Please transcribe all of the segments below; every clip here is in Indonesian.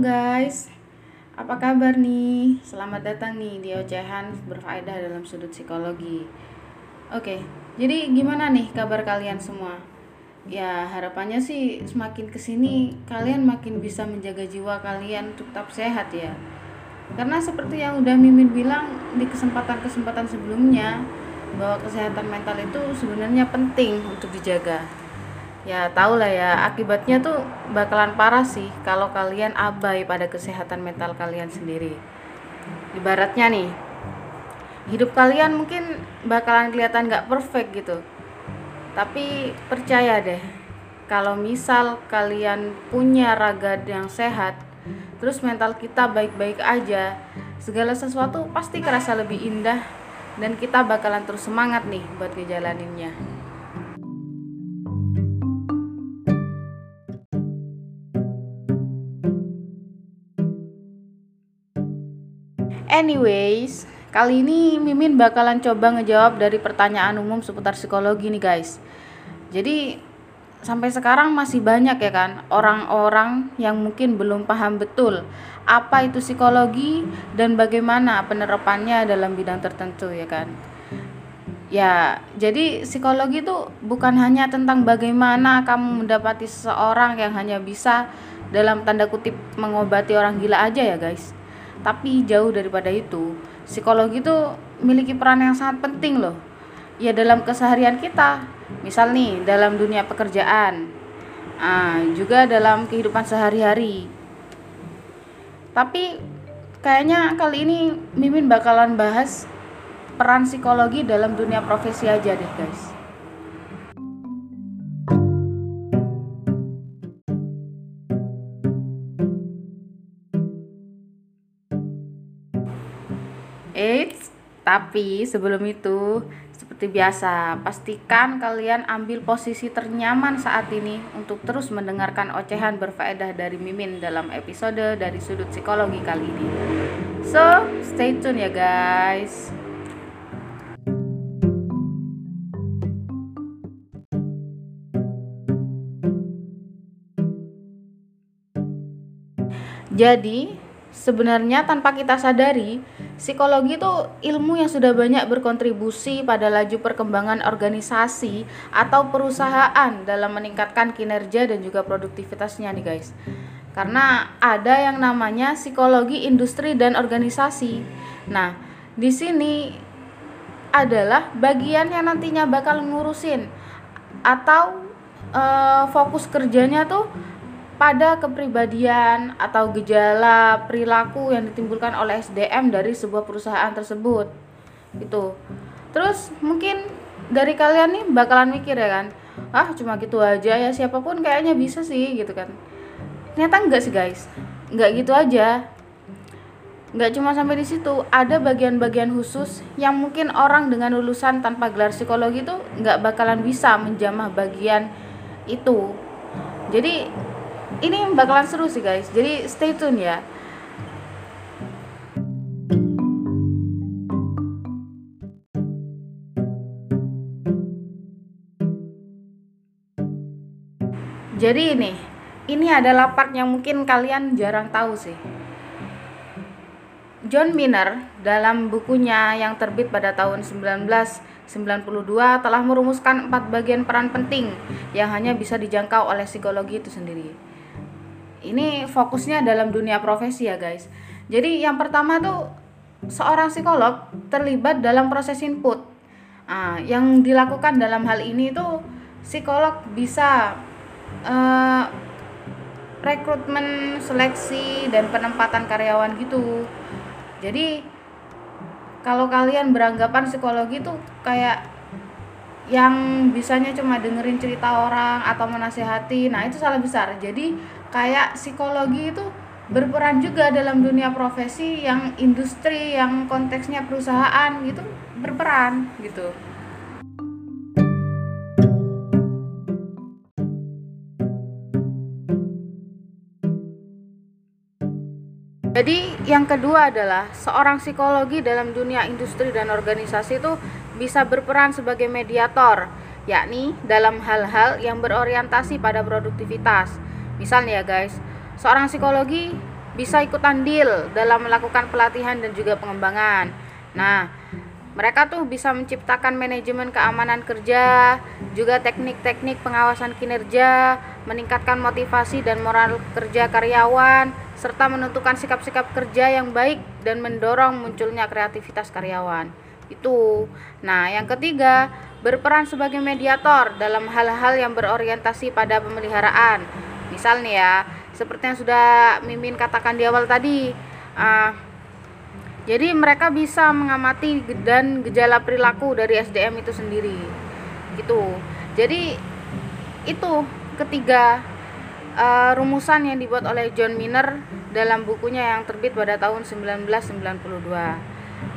guys, apa kabar nih? Selamat datang nih di Ocehan Berfaedah dalam Sudut Psikologi Oke, jadi gimana nih kabar kalian semua? Ya harapannya sih semakin ke sini kalian makin bisa menjaga jiwa kalian tetap sehat ya Karena seperti yang udah Mimin bilang di kesempatan-kesempatan sebelumnya Bahwa kesehatan mental itu sebenarnya penting untuk dijaga ya tau lah ya akibatnya tuh bakalan parah sih kalau kalian abai pada kesehatan mental kalian sendiri ibaratnya nih hidup kalian mungkin bakalan kelihatan gak perfect gitu tapi percaya deh kalau misal kalian punya raga yang sehat terus mental kita baik-baik aja segala sesuatu pasti kerasa lebih indah dan kita bakalan terus semangat nih buat ngejalaninnya. Anyways, kali ini Mimin bakalan coba ngejawab dari pertanyaan umum seputar psikologi nih guys. Jadi sampai sekarang masih banyak ya kan orang-orang yang mungkin belum paham betul apa itu psikologi dan bagaimana penerapannya dalam bidang tertentu ya kan. Ya, jadi psikologi itu bukan hanya tentang bagaimana kamu mendapati seseorang yang hanya bisa dalam tanda kutip mengobati orang gila aja ya guys tapi jauh daripada itu, psikologi itu memiliki peran yang sangat penting loh. Ya dalam keseharian kita, misal nih dalam dunia pekerjaan, ah, juga dalam kehidupan sehari-hari. Tapi kayaknya kali ini Mimin bakalan bahas peran psikologi dalam dunia profesi aja deh guys. Tapi sebelum itu, seperti biasa, pastikan kalian ambil posisi ternyaman saat ini untuk terus mendengarkan ocehan berfaedah dari Mimin dalam episode dari sudut psikologi kali ini. So, stay tune ya guys. Jadi, sebenarnya tanpa kita sadari, Psikologi itu ilmu yang sudah banyak berkontribusi pada laju perkembangan organisasi atau perusahaan dalam meningkatkan kinerja dan juga produktivitasnya nih guys. Karena ada yang namanya psikologi industri dan organisasi. Nah, di sini adalah bagian yang nantinya bakal ngurusin atau uh, fokus kerjanya tuh pada kepribadian atau gejala perilaku yang ditimbulkan oleh SDM dari sebuah perusahaan tersebut. Itu terus mungkin dari kalian nih bakalan mikir ya kan ah cuma gitu aja ya siapa pun kayaknya bisa sih gitu kan. Ternyata enggak sih guys. Enggak gitu aja. Nggak cuma sampai di situ ada bagian-bagian khusus yang mungkin orang dengan lulusan tanpa gelar psikologi itu nggak bakalan bisa menjamah bagian itu. Jadi ini bakalan seru sih guys. Jadi stay tune ya. Jadi ini ini adalah part yang mungkin kalian jarang tahu sih. John Miner dalam bukunya yang terbit pada tahun 1992 telah merumuskan empat bagian peran penting yang hanya bisa dijangkau oleh psikologi itu sendiri ini fokusnya dalam dunia profesi ya guys. Jadi yang pertama tuh seorang psikolog terlibat dalam proses input. Nah, yang dilakukan dalam hal ini tuh psikolog bisa uh, rekrutmen seleksi dan penempatan karyawan gitu. Jadi kalau kalian beranggapan psikologi tuh kayak yang bisanya cuma dengerin cerita orang atau menasehati nah itu salah besar. Jadi kayak psikologi itu berperan juga dalam dunia profesi yang industri yang konteksnya perusahaan gitu berperan gitu. Jadi yang kedua adalah seorang psikologi dalam dunia industri dan organisasi itu bisa berperan sebagai mediator, yakni dalam hal-hal yang berorientasi pada produktivitas Misalnya ya guys, seorang psikologi bisa ikut andil dalam melakukan pelatihan dan juga pengembangan. Nah, mereka tuh bisa menciptakan manajemen keamanan kerja, juga teknik-teknik pengawasan kinerja, meningkatkan motivasi dan moral kerja karyawan, serta menentukan sikap-sikap kerja yang baik dan mendorong munculnya kreativitas karyawan. Itu. Nah, yang ketiga, berperan sebagai mediator dalam hal-hal yang berorientasi pada pemeliharaan. Misal nih ya, seperti yang sudah Mimin katakan di awal tadi. Uh, jadi mereka bisa mengamati dan gejala perilaku dari SDM itu sendiri. Gitu. Jadi itu ketiga uh, rumusan yang dibuat oleh John Miner dalam bukunya yang terbit pada tahun 1992.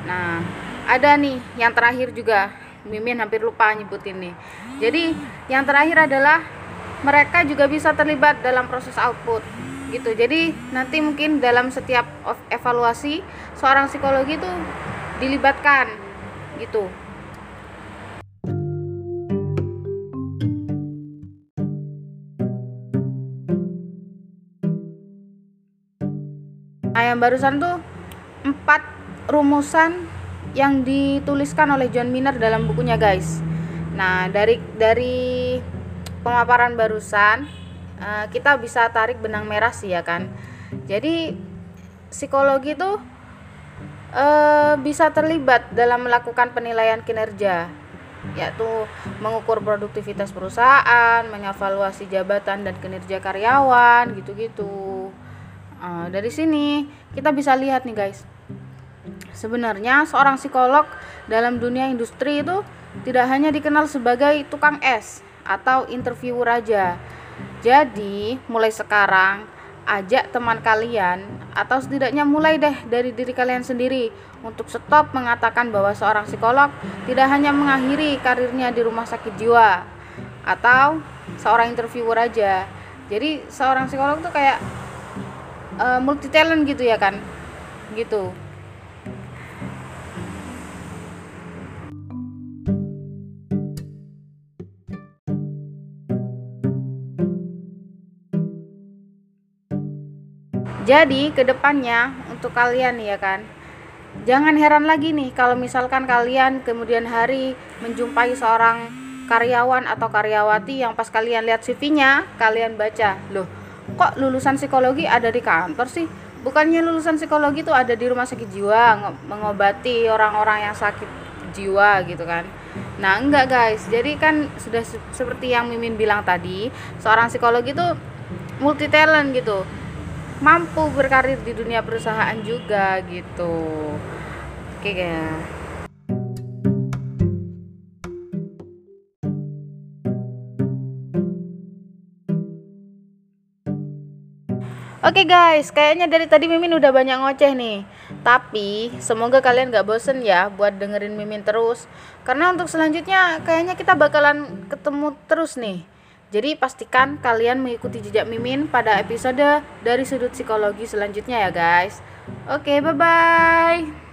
Nah, ada nih yang terakhir juga Mimin hampir lupa nyebutin nih jadi yang terakhir adalah mereka juga bisa terlibat dalam proses output gitu jadi nanti mungkin dalam setiap evaluasi seorang psikologi itu dilibatkan gitu Nah, yang barusan tuh empat rumusan yang dituliskan oleh John Miner dalam bukunya guys. Nah dari dari pemaparan barusan uh, kita bisa tarik benang merah sih ya kan. Jadi psikologi itu uh, bisa terlibat dalam melakukan penilaian kinerja yaitu mengukur produktivitas perusahaan, mengevaluasi jabatan dan kinerja karyawan gitu-gitu. Uh, dari sini kita bisa lihat nih guys Sebenarnya seorang psikolog dalam dunia industri itu tidak hanya dikenal sebagai tukang es atau interviewer aja. Jadi, mulai sekarang ajak teman kalian atau setidaknya mulai deh dari diri kalian sendiri untuk stop mengatakan bahwa seorang psikolog tidak hanya mengakhiri karirnya di rumah sakit jiwa atau seorang interviewer aja. Jadi, seorang psikolog tuh kayak uh, multi talent gitu ya kan? Gitu. Jadi ke depannya untuk kalian ya kan. Jangan heran lagi nih kalau misalkan kalian kemudian hari menjumpai seorang karyawan atau karyawati yang pas kalian lihat CV-nya kalian baca loh kok lulusan psikologi ada di kantor sih? Bukannya lulusan psikologi itu ada di rumah sakit jiwa mengobati orang-orang yang sakit jiwa gitu kan. Nah enggak guys. Jadi kan sudah seperti yang Mimin bilang tadi seorang psikologi itu multi talent gitu mampu berkarir di dunia perusahaan juga gitu oke ya Oke okay guys, kayaknya dari tadi Mimin udah banyak ngoceh nih. Tapi semoga kalian gak bosen ya buat dengerin Mimin terus. Karena untuk selanjutnya kayaknya kita bakalan ketemu terus nih. Jadi pastikan kalian mengikuti jejak Mimin pada episode dari sudut psikologi selanjutnya ya guys. Oke, bye-bye.